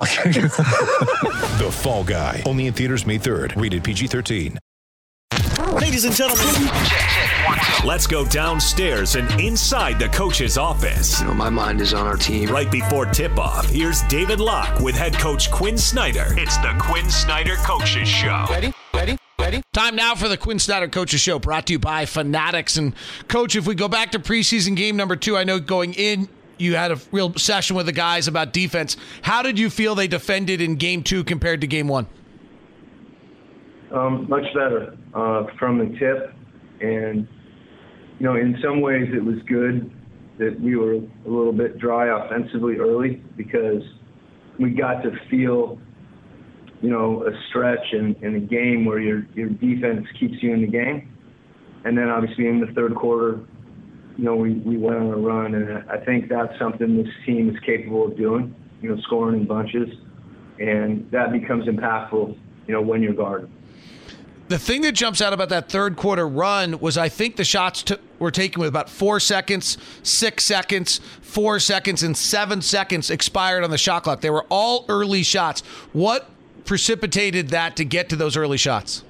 The Fall Guy. Only in theaters May 3rd. Rated PG-13. Ladies and gentlemen, let's go downstairs and inside the coach's office. You know, my mind is on our team. Right before tip off, here's David Locke with head coach Quin Snyder. It's the Quin Snyder Coaches Show. Ready? Ready? Ready? Time now for the Quin Snyder Coaches Show, brought to you by Fanatics. And coach, if we go back to preseason game number two, I know going in, you had a real session with the guys about defense. How did you feel they defended in game two compared to game one? Um, much better uh, from the tip, and you know, in some ways it was good that we were a little bit dry offensively early because we got to feel, you know, a stretch in, in a game where your your defense keeps you in the game, and then obviously in the third quarter, you know, we, we went on a run, and I think that's something this team is capable of doing, you know, scoring in bunches, and that becomes impactful, you know, when you're guarded. The thing that jumps out about that third quarter run was I think the shots t- were taken with about four seconds, six seconds, four seconds, and seven seconds expired on the shot clock. They were all early shots. What precipitated that to get to those early shots?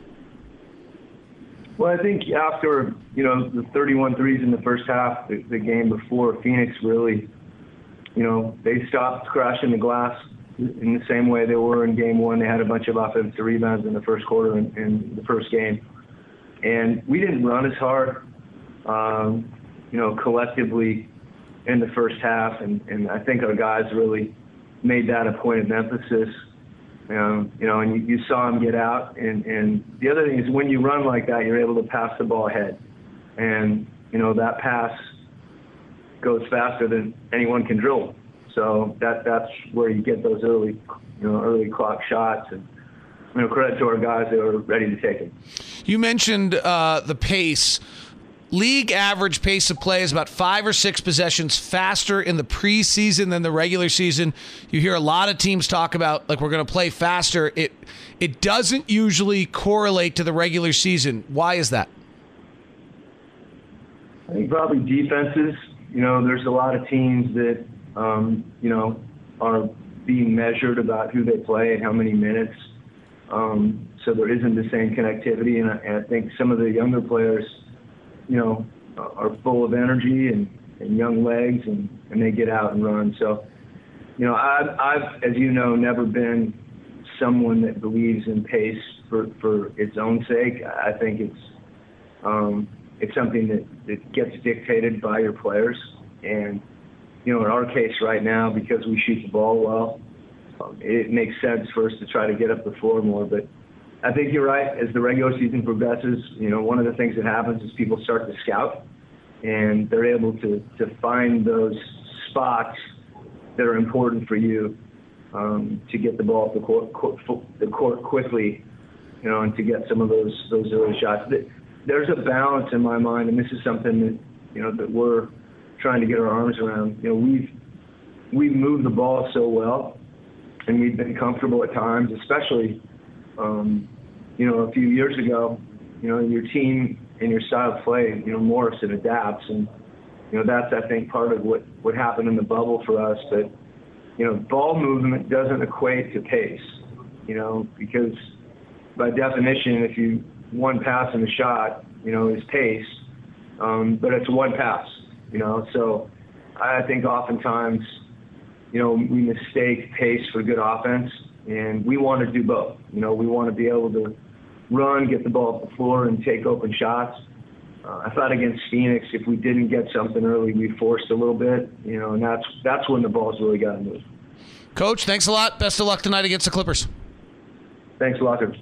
Well, I think after, you know, the 31 threes in the first half, the, the game before, Phoenix really, you know, they stopped crashing the glass in the same way they were in game one. They had a bunch of offensive rebounds in the first quarter in, in the first game. And we didn't run as hard, um, you know, collectively in the first half. And, and I think our guys really made that a point of emphasis. Um, you know, and you, you saw him get out. And, and the other thing is when you run like that, you're able to pass the ball ahead. And, you know, that pass goes faster than anyone can drill. So that that's where you get those early, you know, early clock shots. And, you know, credit to our guys that were ready to take it. You mentioned uh, the pace. League average pace of play is about five or six possessions faster in the preseason than the regular season. You hear a lot of teams talk about like we're going to play faster. It it doesn't usually correlate to the regular season. Why is that? I think probably defenses. You know, there's a lot of teams that um, you know are being measured about who they play and how many minutes. Um, so there isn't the same connectivity, and I, and I think some of the younger players, you know, are full of energy and, and young legs, and, and they get out and run. So, you know, I've, I've, as you know, never been someone that believes in pace for, for its own sake. I think it's um, it's something that, that gets dictated by your players. And, you know, in our case right now, because we shoot the ball well, it makes sense for us to try to get up the floor more. But I think you're right. As the regular season progresses, you know, one of the things that happens is people start to scout and they're able to, to find those spots that are important for you um, to get the ball off the court, court, the court quickly, you know, and to get some of those those early shots. There's a balance in my mind, and this is something that you know that we're trying to get our arms around. You know, we've we've moved the ball so well, and we've been comfortable at times, especially um, you know a few years ago. You know, your team and your style of play, you know, morphs and adapts, and you know that's I think part of what what happened in the bubble for us. But you know, ball movement doesn't equate to pace. You know, because by definition, if you one pass in a shot, you know, is pace, um, but it's one pass. You know, so I think oftentimes, you know, we mistake pace for good offense, and we want to do both. You know, we want to be able to run, get the ball off the floor, and take open shots. Uh, I thought against Phoenix, if we didn't get something early, we forced a little bit, you know, and that's that's when the ball's really got to move. Coach, thanks a lot. Best of luck tonight against the Clippers. Thanks a lot, coach.